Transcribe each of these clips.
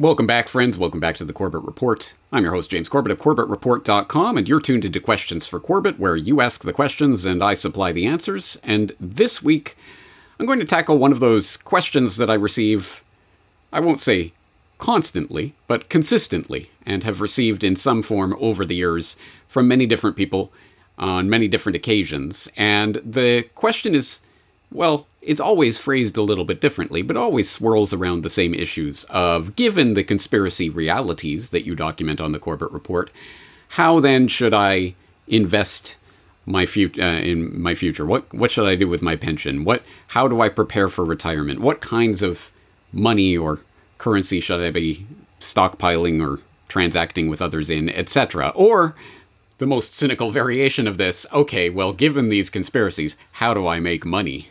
Welcome back, friends. Welcome back to the Corbett Report. I'm your host, James Corbett of CorbettReport.com, and you're tuned into Questions for Corbett, where you ask the questions and I supply the answers. And this week, I'm going to tackle one of those questions that I receive, I won't say constantly, but consistently, and have received in some form over the years from many different people on many different occasions. And the question is well, it's always phrased a little bit differently, but always swirls around the same issues of given the conspiracy realities that you document on the Corbett Report, how then should I invest my future uh, in my future? What what should I do with my pension? What how do I prepare for retirement? What kinds of money or currency should I be stockpiling or transacting with others in, etc. Or the most cynical variation of this, okay, well, given these conspiracies, how do I make money?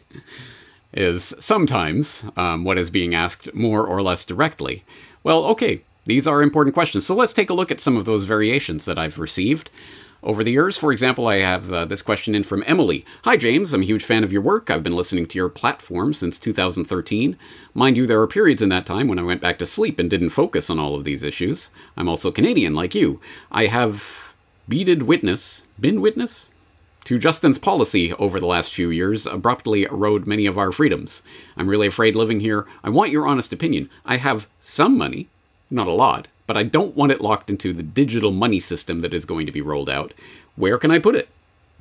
Is sometimes um, what is being asked more or less directly. Well, okay, these are important questions. So let's take a look at some of those variations that I've received over the years. For example, I have uh, this question in from Emily. Hi, James. I'm a huge fan of your work. I've been listening to your platform since 2013. Mind you, there are periods in that time when I went back to sleep and didn't focus on all of these issues. I'm also Canadian, like you. I have beaded witness, been witness, to Justin's policy over the last few years abruptly erode many of our freedoms. I'm really afraid living here. I want your honest opinion. I have some money, not a lot, but I don't want it locked into the digital money system that is going to be rolled out. Where can I put it?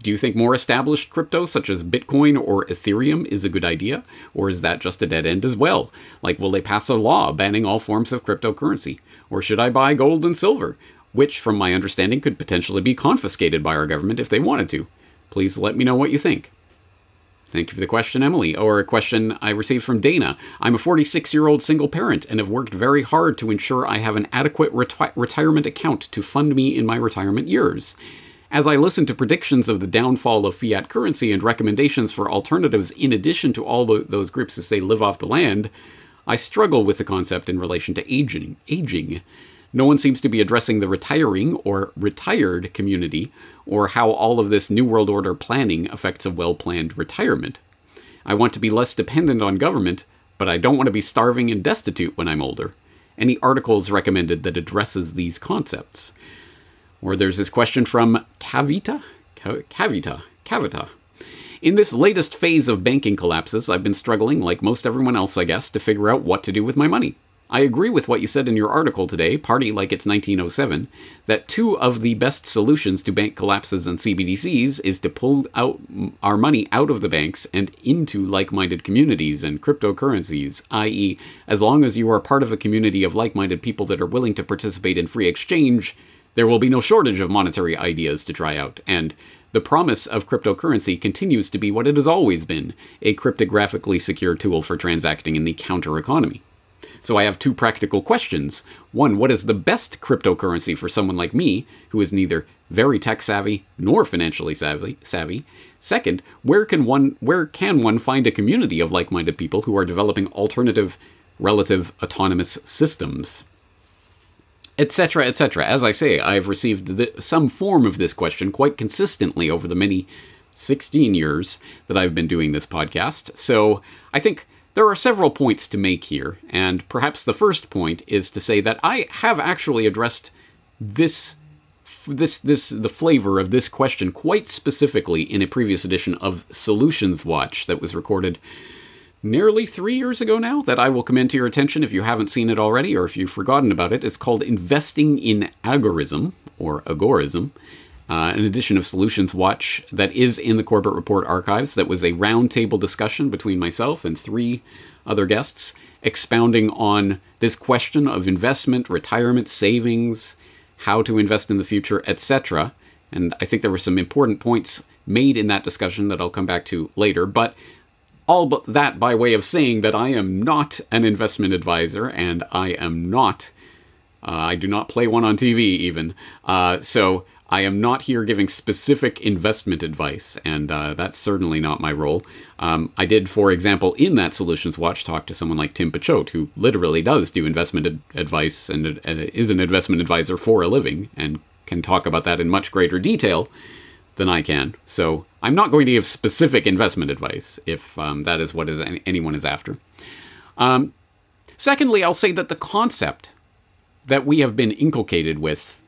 Do you think more established crypto, such as Bitcoin or Ethereum, is a good idea? Or is that just a dead end as well? Like, will they pass a law banning all forms of cryptocurrency? Or should I buy gold and silver? Which, from my understanding, could potentially be confiscated by our government if they wanted to. Please let me know what you think. Thank you for the question, Emily. Or a question I received from Dana. I'm a 46 year old single parent and have worked very hard to ensure I have an adequate reti- retirement account to fund me in my retirement years. As I listen to predictions of the downfall of fiat currency and recommendations for alternatives in addition to all the, those groups that say live off the land, I struggle with the concept in relation to aging. Aging. No one seems to be addressing the retiring or retired community or how all of this New World Order planning affects a well planned retirement. I want to be less dependent on government, but I don't want to be starving and destitute when I'm older. Any articles recommended that addresses these concepts? Or there's this question from Kavita? Kavita? Kavita. In this latest phase of banking collapses, I've been struggling, like most everyone else, I guess, to figure out what to do with my money. I agree with what you said in your article today, Party Like It's 1907, that two of the best solutions to bank collapses and CBDCs is to pull out our money out of the banks and into like minded communities and cryptocurrencies, i.e., as long as you are part of a community of like minded people that are willing to participate in free exchange, there will be no shortage of monetary ideas to try out. And the promise of cryptocurrency continues to be what it has always been a cryptographically secure tool for transacting in the counter economy. So I have two practical questions. One, what is the best cryptocurrency for someone like me, who is neither very tech savvy nor financially savvy? savvy? Second, where can one where can one find a community of like-minded people who are developing alternative relative autonomous systems? Etc., etc. As I say, I've received the, some form of this question quite consistently over the many 16 years that I've been doing this podcast. So I think there are several points to make here, and perhaps the first point is to say that I have actually addressed this this this the flavor of this question quite specifically in a previous edition of Solutions Watch that was recorded nearly three years ago now that I will commend to your attention if you haven't seen it already or if you've forgotten about it. It's called Investing in Agorism or Agorism uh, an edition of Solutions Watch that is in the Corbett Report archives. That was a roundtable discussion between myself and three other guests expounding on this question of investment, retirement, savings, how to invest in the future, etc. And I think there were some important points made in that discussion that I'll come back to later. But all but that by way of saying that I am not an investment advisor and I am not, uh, I do not play one on TV even. Uh, so I am not here giving specific investment advice, and uh, that's certainly not my role. Um, I did, for example, in that Solutions Watch, talk to someone like Tim Picciott, who literally does do investment ad- advice and uh, is an investment advisor for a living, and can talk about that in much greater detail than I can. So I'm not going to give specific investment advice if um, that is what is anyone is after. Um, secondly, I'll say that the concept that we have been inculcated with,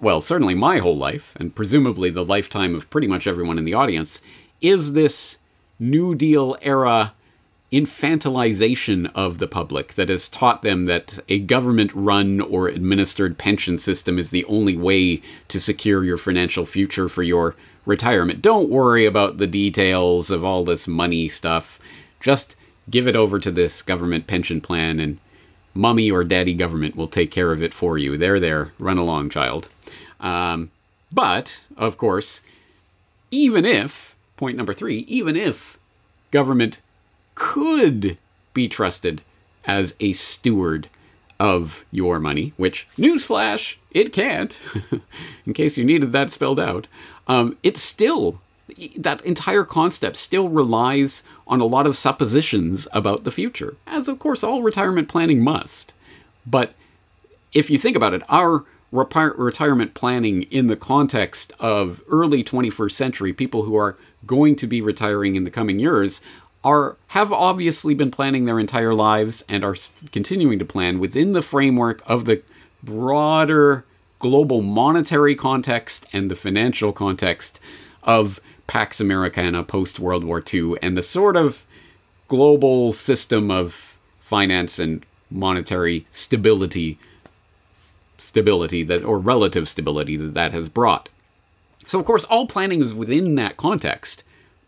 well, certainly my whole life, and presumably the lifetime of pretty much everyone in the audience, is this New Deal era infantilization of the public that has taught them that a government run or administered pension system is the only way to secure your financial future for your retirement. Don't worry about the details of all this money stuff. Just give it over to this government pension plan and mummy or daddy government will take care of it for you. There, there, run along, child. Um, but, of course, even if, point number three, even if government could be trusted as a steward of your money, which, newsflash, it can't, in case you needed that spelled out, um, it's still, that entire concept still relies on a lot of suppositions about the future, as of course all retirement planning must. But if you think about it, our retirement planning in the context of early 21st century people who are going to be retiring in the coming years are have obviously been planning their entire lives and are continuing to plan within the framework of the broader global monetary context and the financial context of Pax Americana post World War II and the sort of global system of finance and monetary stability stability that or relative stability that that has brought. So of course all planning is within that context.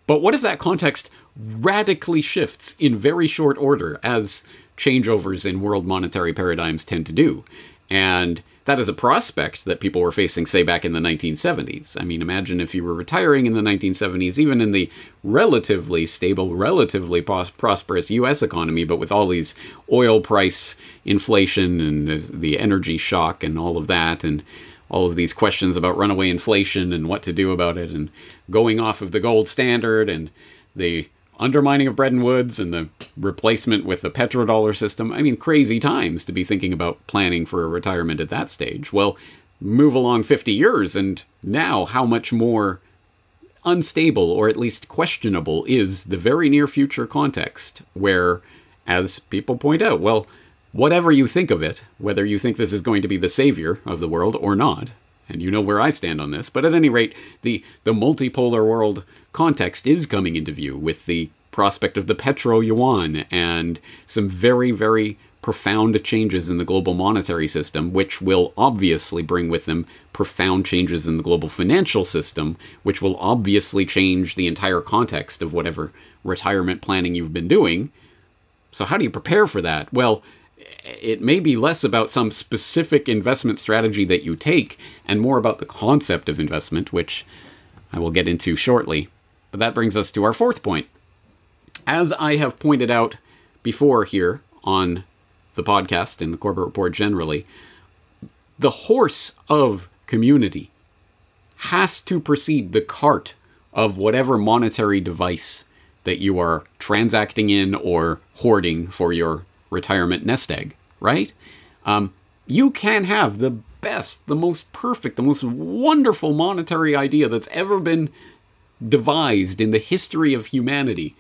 But what if that context radically shifts in very short order, as changeovers in world monetary paradigms tend to do. And that is a prospect that people were facing, say, back in the 1970s. I mean, imagine if you were retiring in the 1970s, even in the relatively stable, relatively pros- prosperous US economy, but with all these oil price inflation and the energy shock and all of that, and all of these questions about runaway inflation and what to do about it, and going off of the gold standard and the undermining of Bretton Woods and the replacement with the petrodollar system. I mean, crazy times to be thinking about planning for a retirement at that stage. Well, move along 50 years, and now how much more unstable or at least questionable is the very near future context where, as people point out, well, whatever you think of it, whether you think this is going to be the savior of the world or not, and you know where I stand on this, but at any rate, the, the multipolar world context is coming into view with the prospect of the petro yuan and some very, very profound changes in the global monetary system, which will obviously bring with them profound changes in the global financial system, which will obviously change the entire context of whatever retirement planning you've been doing. So, how do you prepare for that? Well, it may be less about some specific investment strategy that you take and more about the concept of investment, which I will get into shortly. But that brings us to our fourth point. As I have pointed out before here on the podcast and the Corbett Report generally, the horse of community has to precede the cart of whatever monetary device that you are transacting in or hoarding for your retirement nest egg, right? Um, you can have the best, the most perfect, the most wonderful monetary idea that's ever been devised in the history of humanity.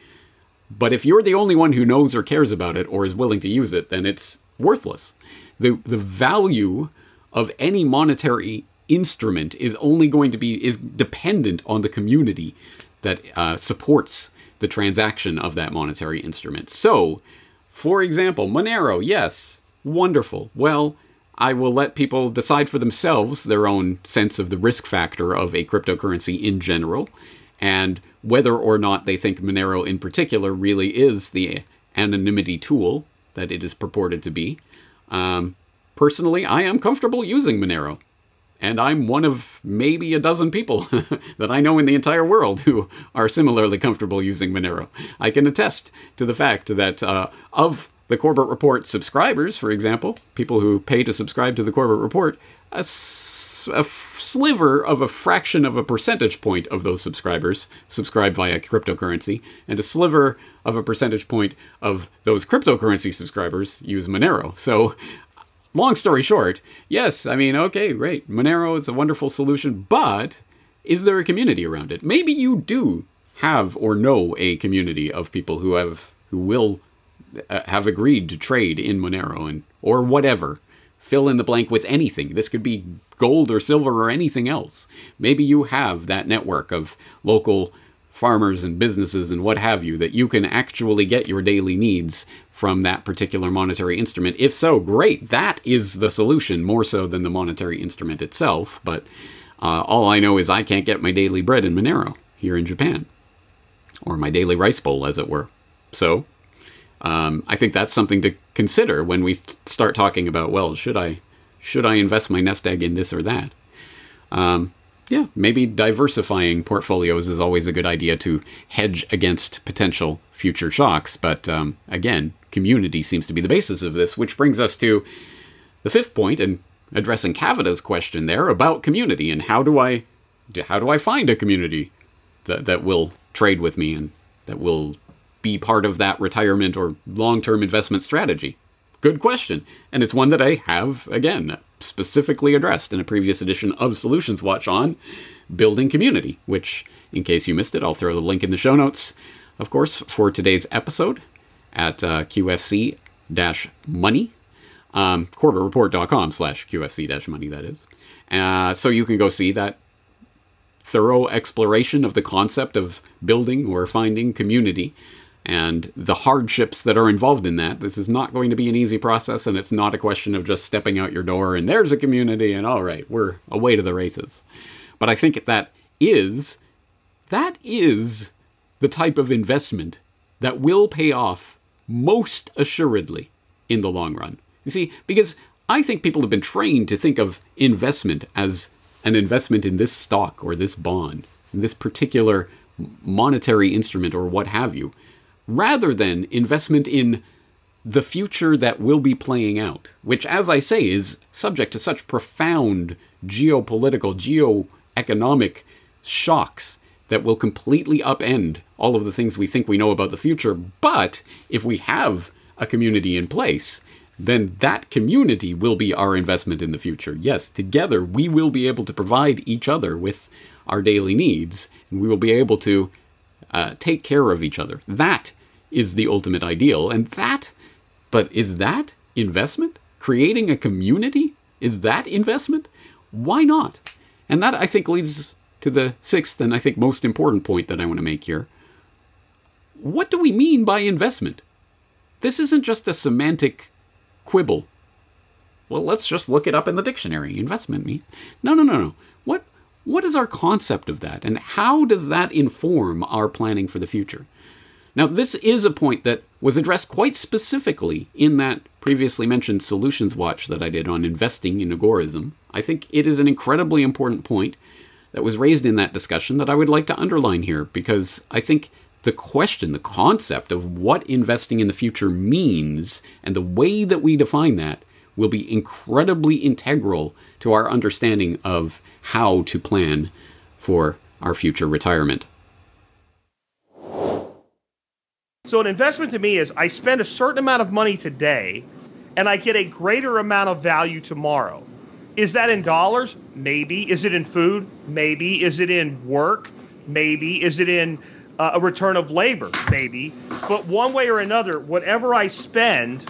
But if you're the only one who knows or cares about it or is willing to use it, then it's worthless. The the value of any monetary instrument is only going to be is dependent on the community that uh, supports the transaction of that monetary instrument. So, for example, Monero, yes, wonderful. Well, I will let people decide for themselves their own sense of the risk factor of a cryptocurrency in general and whether or not they think Monero in particular really is the anonymity tool that it is purported to be. Um, personally, I am comfortable using Monero. And I'm one of maybe a dozen people that I know in the entire world who are similarly comfortable using Monero. I can attest to the fact that uh, of the Corbett Report subscribers, for example, people who pay to subscribe to the Corbett Report, a a sliver of a fraction of a percentage point of those subscribers subscribe via cryptocurrency, and a sliver of a percentage point of those cryptocurrency subscribers use Monero. So, long story short, yes, I mean, okay, great. Monero is a wonderful solution, but is there a community around it? Maybe you do have or know a community of people who have who will uh, have agreed to trade in Monero and or whatever fill in the blank with anything. This could be gold or silver or anything else. Maybe you have that network of local farmers and businesses and what have you that you can actually get your daily needs from that particular monetary instrument. If so, great. That is the solution more so than the monetary instrument itself. But uh, all I know is I can't get my daily bread in Monero here in Japan, or my daily rice bowl, as it were. So um, I think that's something to consider when we start talking about well, should I should I invest my nest egg in this or that? Um, yeah, maybe diversifying portfolios is always a good idea to hedge against potential future shocks. But um, again, community seems to be the basis of this, which brings us to the fifth point and addressing Kavita's question there about community and how do I how do I find a community that that will trade with me and that will be part of that retirement or long-term investment strategy? Good question, and it's one that I have again specifically addressed in a previous edition of Solutions Watch on building community, which, in case you missed it, I'll throw the link in the show notes, of course, for today's episode at uh, QFC money, um, corbettreport.com slash QFC money, that is. Uh, so you can go see that thorough exploration of the concept of building or finding community and the hardships that are involved in that. This is not going to be an easy process, and it's not a question of just stepping out your door and there's a community and all right, we're away to the races. But I think that is that is the type of investment that will pay off most assuredly in the long run. You see, because I think people have been trained to think of investment as an investment in this stock or this bond, in this particular monetary instrument or what have you rather than investment in the future that will be playing out, which, as I say, is subject to such profound geopolitical, geoeconomic shocks that will completely upend all of the things we think we know about the future. But if we have a community in place, then that community will be our investment in the future. Yes, together we will be able to provide each other with our daily needs, and we will be able to uh, take care of each other. That is the ultimate ideal. And that, but is that investment? Creating a community? Is that investment? Why not? And that, I think, leads to the sixth and I think most important point that I want to make here. What do we mean by investment? This isn't just a semantic quibble. Well, let's just look it up in the dictionary. Investment mean? No, no, no, no. What is our concept of that and how does that inform our planning for the future? Now, this is a point that was addressed quite specifically in that previously mentioned solutions watch that I did on investing in agorism. I think it is an incredibly important point that was raised in that discussion that I would like to underline here because I think the question, the concept of what investing in the future means and the way that we define that will be incredibly integral to our understanding of how to plan for our future retirement. So an investment to me is I spend a certain amount of money today and I get a greater amount of value tomorrow. Is that in dollars? Maybe. Is it in food? Maybe. Is it in work? Maybe. Is it in uh, a return of labor? Maybe. But one way or another, whatever I spend,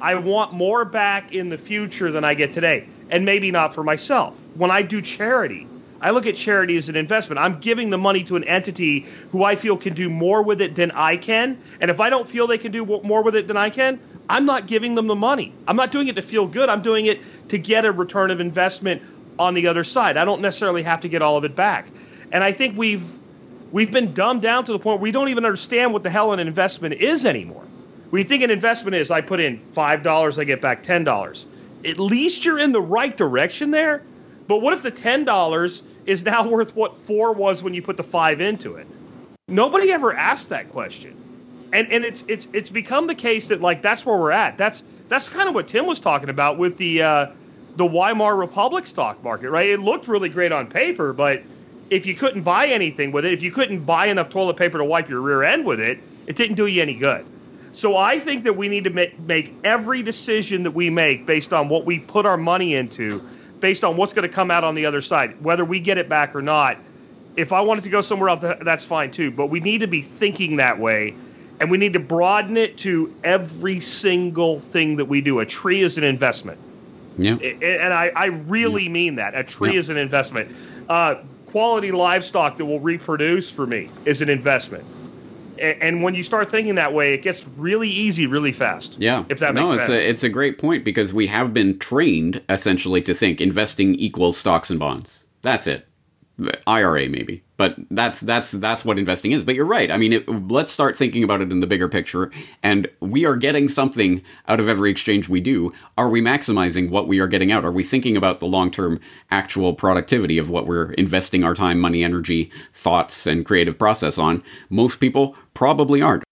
I want more back in the future than I get today. And maybe not for myself. When I do charity, I look at charity as an investment. I'm giving the money to an entity who I feel can do more with it than I can. And if I don't feel they can do more with it than I can, I'm not giving them the money. I'm not doing it to feel good. I'm doing it to get a return of investment on the other side. I don't necessarily have to get all of it back. And I think we've we've been dumbed down to the point where we don't even understand what the hell an investment is anymore. We think an investment is I put in five dollars, I get back ten dollars. At least you're in the right direction there. But what if the ten dollars is now worth what four was when you put the five into it. Nobody ever asked that question. And and it's it's it's become the case that like that's where we're at. That's that's kind of what Tim was talking about with the uh, the Weimar Republic stock market, right? It looked really great on paper, but if you couldn't buy anything with it, if you couldn't buy enough toilet paper to wipe your rear end with it, it didn't do you any good. So I think that we need to make, make every decision that we make based on what we put our money into based on what's going to come out on the other side, whether we get it back or not. If I wanted to go somewhere else, that's fine too. But we need to be thinking that way, and we need to broaden it to every single thing that we do. A tree is an investment. Yeah. And I, I really yeah. mean that. A tree yeah. is an investment. Uh, quality livestock that will reproduce for me is an investment. And when you start thinking that way, it gets really easy, really fast. Yeah, if that no, makes it's sense. a it's a great point because we have been trained essentially to think investing equals stocks and bonds. That's it. IRA maybe, but that's that's that's what investing is. But you're right. I mean, it, let's start thinking about it in the bigger picture. And we are getting something out of every exchange we do. Are we maximizing what we are getting out? Are we thinking about the long term actual productivity of what we're investing our time, money, energy, thoughts, and creative process on? Most people probably aren't.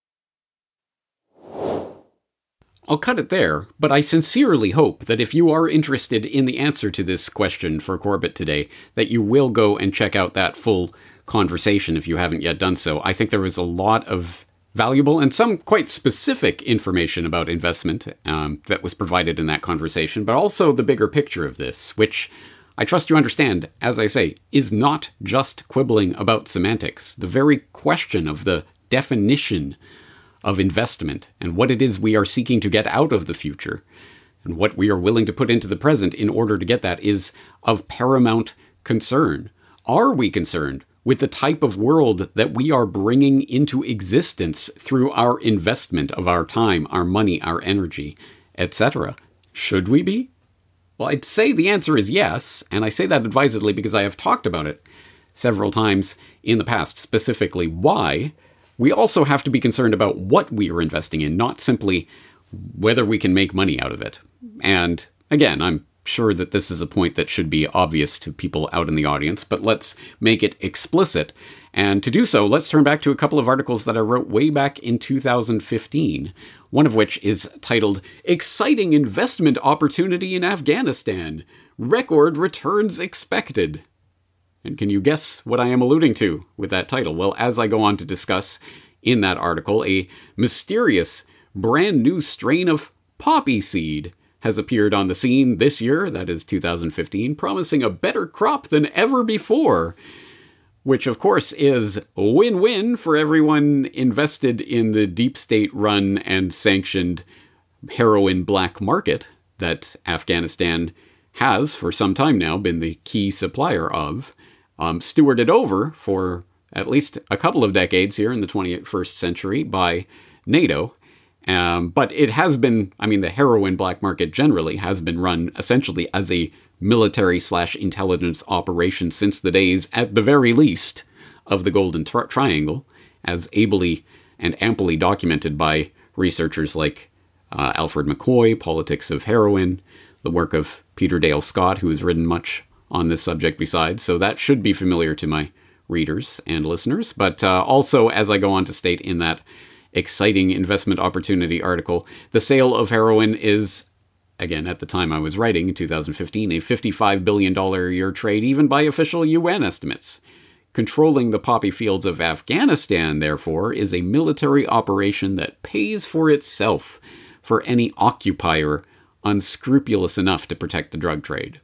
I'll cut it there, but I sincerely hope that if you are interested in the answer to this question for Corbett today, that you will go and check out that full conversation if you haven't yet done so. I think there was a lot of valuable and some quite specific information about investment um, that was provided in that conversation, but also the bigger picture of this, which I trust you understand, as I say, is not just quibbling about semantics. The very question of the definition of investment and what it is we are seeking to get out of the future and what we are willing to put into the present in order to get that is of paramount concern. Are we concerned with the type of world that we are bringing into existence through our investment of our time, our money, our energy, etc.? Should we be? Well, I'd say the answer is yes, and I say that advisedly because I have talked about it several times in the past, specifically why we also have to be concerned about what we are investing in, not simply whether we can make money out of it. And again, I'm sure that this is a point that should be obvious to people out in the audience, but let's make it explicit. And to do so, let's turn back to a couple of articles that I wrote way back in 2015, one of which is titled Exciting Investment Opportunity in Afghanistan Record Returns Expected. And can you guess what I am alluding to with that title? Well, as I go on to discuss in that article, a mysterious brand new strain of poppy seed has appeared on the scene this year, that is 2015, promising a better crop than ever before. Which, of course, is win win for everyone invested in the deep state run and sanctioned heroin black market that Afghanistan has for some time now been the key supplier of um, stewarded over for at least a couple of decades here in the 21st century by NATO. Um, but it has been, I mean, the heroin black market generally has been run essentially as a military slash intelligence operation since the days, at the very least, of the Golden tri- Triangle, as ably and amply documented by researchers like uh, Alfred McCoy, Politics of Heroin, the work of Peter Dale Scott, who has written much on this subject besides, so that should be familiar to my readers and listeners. But uh, also, as I go on to state in that exciting investment opportunity article, the sale of heroin is, again, at the time I was writing in 2015, a $55 billion a year trade, even by official UN estimates. Controlling the poppy fields of Afghanistan, therefore, is a military operation that pays for itself for any occupier unscrupulous enough to protect the drug trade.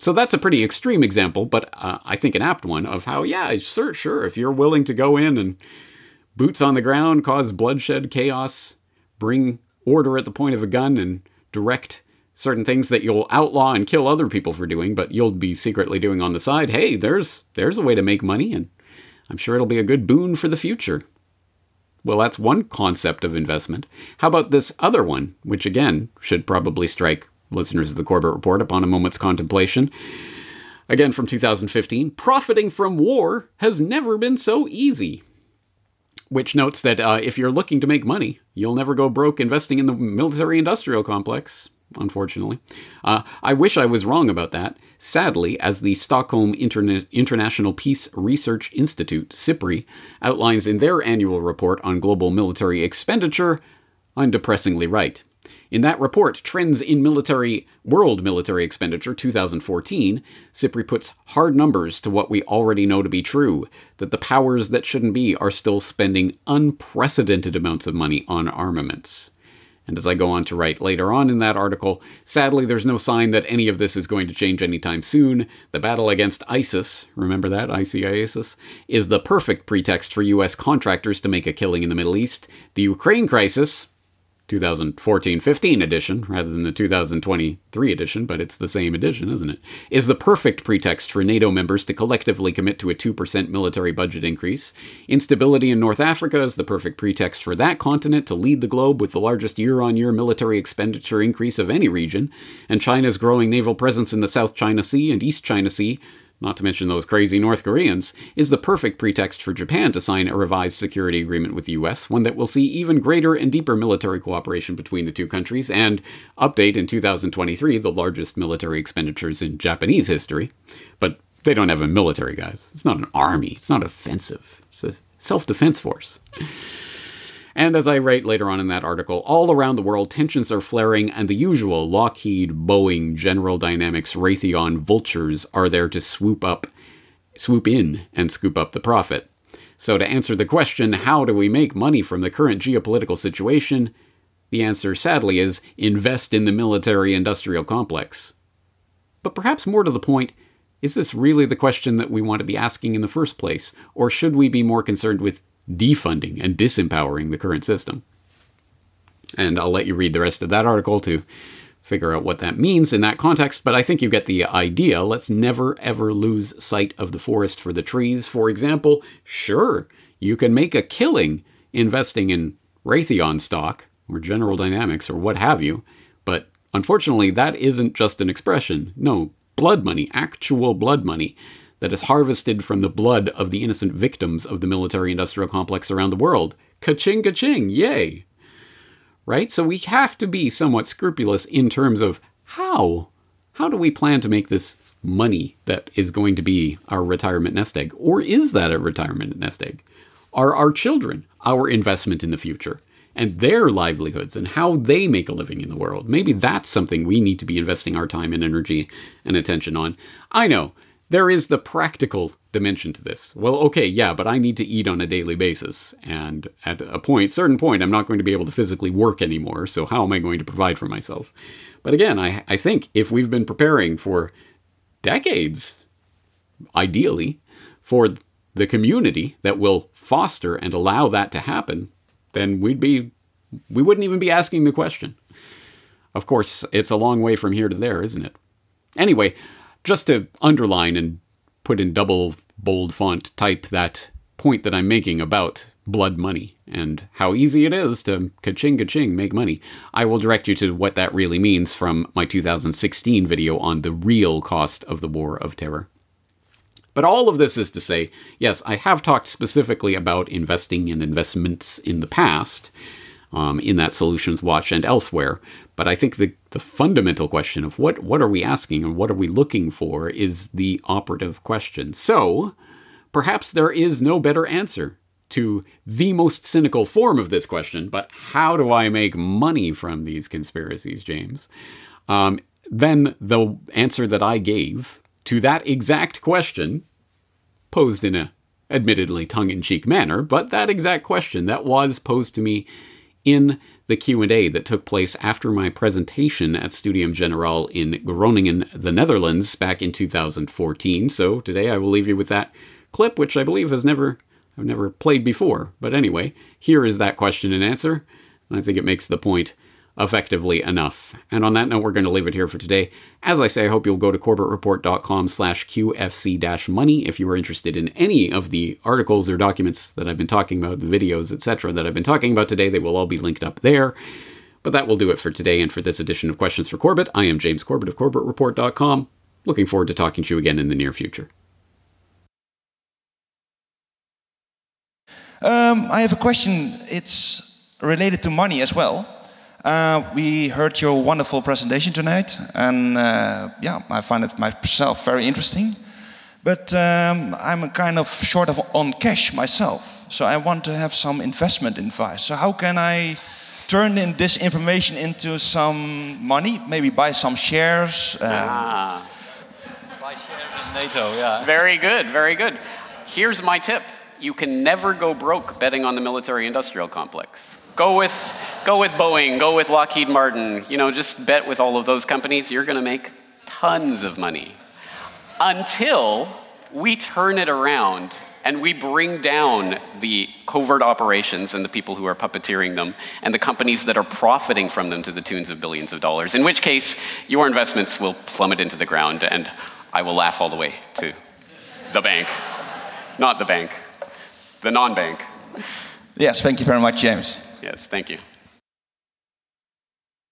So that's a pretty extreme example, but uh, I think an apt one of how, yeah, sure, sure, if you're willing to go in and boots on the ground, cause bloodshed, chaos, bring order at the point of a gun, and direct certain things that you'll outlaw and kill other people for doing, but you'll be secretly doing on the side. Hey, there's there's a way to make money, and I'm sure it'll be a good boon for the future. Well, that's one concept of investment. How about this other one, which again should probably strike listeners of the Corbett Report upon a moment's contemplation. Again from 2015 Profiting from war has never been so easy. Which notes that uh, if you're looking to make money, you'll never go broke investing in the military industrial complex, unfortunately. Uh, I wish I was wrong about that. Sadly, as the Stockholm Interna- International Peace Research Institute, SIPRI, outlines in their annual report on global military expenditure, I'm depressingly right. In that report, Trends in Military World Military Expenditure 2014, SIPRI puts hard numbers to what we already know to be true that the powers that shouldn't be are still spending unprecedented amounts of money on armaments. And as I go on to write later on in that article, sadly, there's no sign that any of this is going to change anytime soon. The battle against ISIS, remember that, ISIS, is the perfect pretext for US contractors to make a killing in the Middle East. The Ukraine crisis, 2014-15 edition rather than the 2023 edition, but it's the same edition, isn't it? Is the perfect pretext for NATO members to collectively commit to a 2% military budget increase. Instability in North Africa is the perfect pretext for that continent to lead the globe with the largest year-on-year military expenditure increase of any region, and China's growing naval presence in the South China Sea and East China Sea not to mention those crazy North Koreans, is the perfect pretext for Japan to sign a revised security agreement with the US, one that will see even greater and deeper military cooperation between the two countries, and update in 2023 the largest military expenditures in Japanese history. But they don't have a military, guys. It's not an army, it's not offensive, it's a self defense force. And as I write later on in that article, all around the world tensions are flaring, and the usual Lockheed, Boeing, General Dynamics, Raytheon vultures are there to swoop up, swoop in, and scoop up the profit. So, to answer the question, how do we make money from the current geopolitical situation? The answer, sadly, is invest in the military industrial complex. But perhaps more to the point, is this really the question that we want to be asking in the first place? Or should we be more concerned with defunding and disempowering the current system. And I'll let you read the rest of that article to figure out what that means in that context, but I think you get the idea. Let's never ever lose sight of the forest for the trees. For example, sure, you can make a killing investing in Raytheon stock or General Dynamics or what have you, but unfortunately, that isn't just an expression. No, blood money, actual blood money that is harvested from the blood of the innocent victims of the military industrial complex around the world. Ka-ching, ka-ching, yay! Right? So we have to be somewhat scrupulous in terms of how. How do we plan to make this money that is going to be our retirement nest egg? Or is that a retirement nest egg? Are our children our investment in the future? and their livelihoods and how they make a living in the world. Maybe that's something we need to be investing our time and energy and attention on. I know there is the practical dimension to this. Well, okay, yeah, but I need to eat on a daily basis. And at a point, certain point, I'm not going to be able to physically work anymore. So how am I going to provide for myself? But again, I, I think if we've been preparing for decades, ideally, for the community that will foster and allow that to happen, then we'd be we wouldn't even be asking the question. Of course, it's a long way from here to there, isn't it? Anyway, just to underline and put in double bold font type that point that I'm making about blood money and how easy it is to ka-ching ka-ching make money. I will direct you to what that really means from my 2016 video on the real cost of the war of terror. But all of this is to say, yes, I have talked specifically about investing in investments in the past, um, in that Solutions Watch and elsewhere. But I think the, the fundamental question of what, what are we asking and what are we looking for is the operative question. So perhaps there is no better answer to the most cynical form of this question, but how do I make money from these conspiracies, James? Um, then the answer that I gave to that exact question, posed in a admittedly tongue-in-cheek manner, but that exact question that was posed to me in the Q&A that took place after my presentation at Studium General in Groningen, the Netherlands back in 2014. So today I will leave you with that clip which I believe has never I've never played before. But anyway, here is that question and answer. And I think it makes the point effectively enough. And on that note, we're going to leave it here for today. As I say, I hope you'll go to corbettreport.com slash QFC-money if you are interested in any of the articles or documents that I've been talking about, the videos, etc. that I've been talking about today. They will all be linked up there. But that will do it for today and for this edition of Questions for Corbett. I am James Corbett of CorbettReport.com. Looking forward to talking to you again in the near future. Um, I have a question. It's related to money as well. Uh, we heard your wonderful presentation tonight, and uh, yeah, I find it myself very interesting. But um, I'm kind of short of on cash myself, so I want to have some investment advice. So how can I turn in this information into some money? Maybe buy some shares. Um, ah. Buy shares in NATO. Yeah. Very good. Very good. Here's my tip: you can never go broke betting on the military-industrial complex. Go with, go with Boeing, go with Lockheed Martin, you know, just bet with all of those companies. You're going to make tons of money until we turn it around and we bring down the covert operations and the people who are puppeteering them and the companies that are profiting from them to the tunes of billions of dollars, in which case your investments will plummet into the ground and I will laugh all the way to the bank. Not the bank, the non bank. Yes, thank you very much, James. Yes, thank you.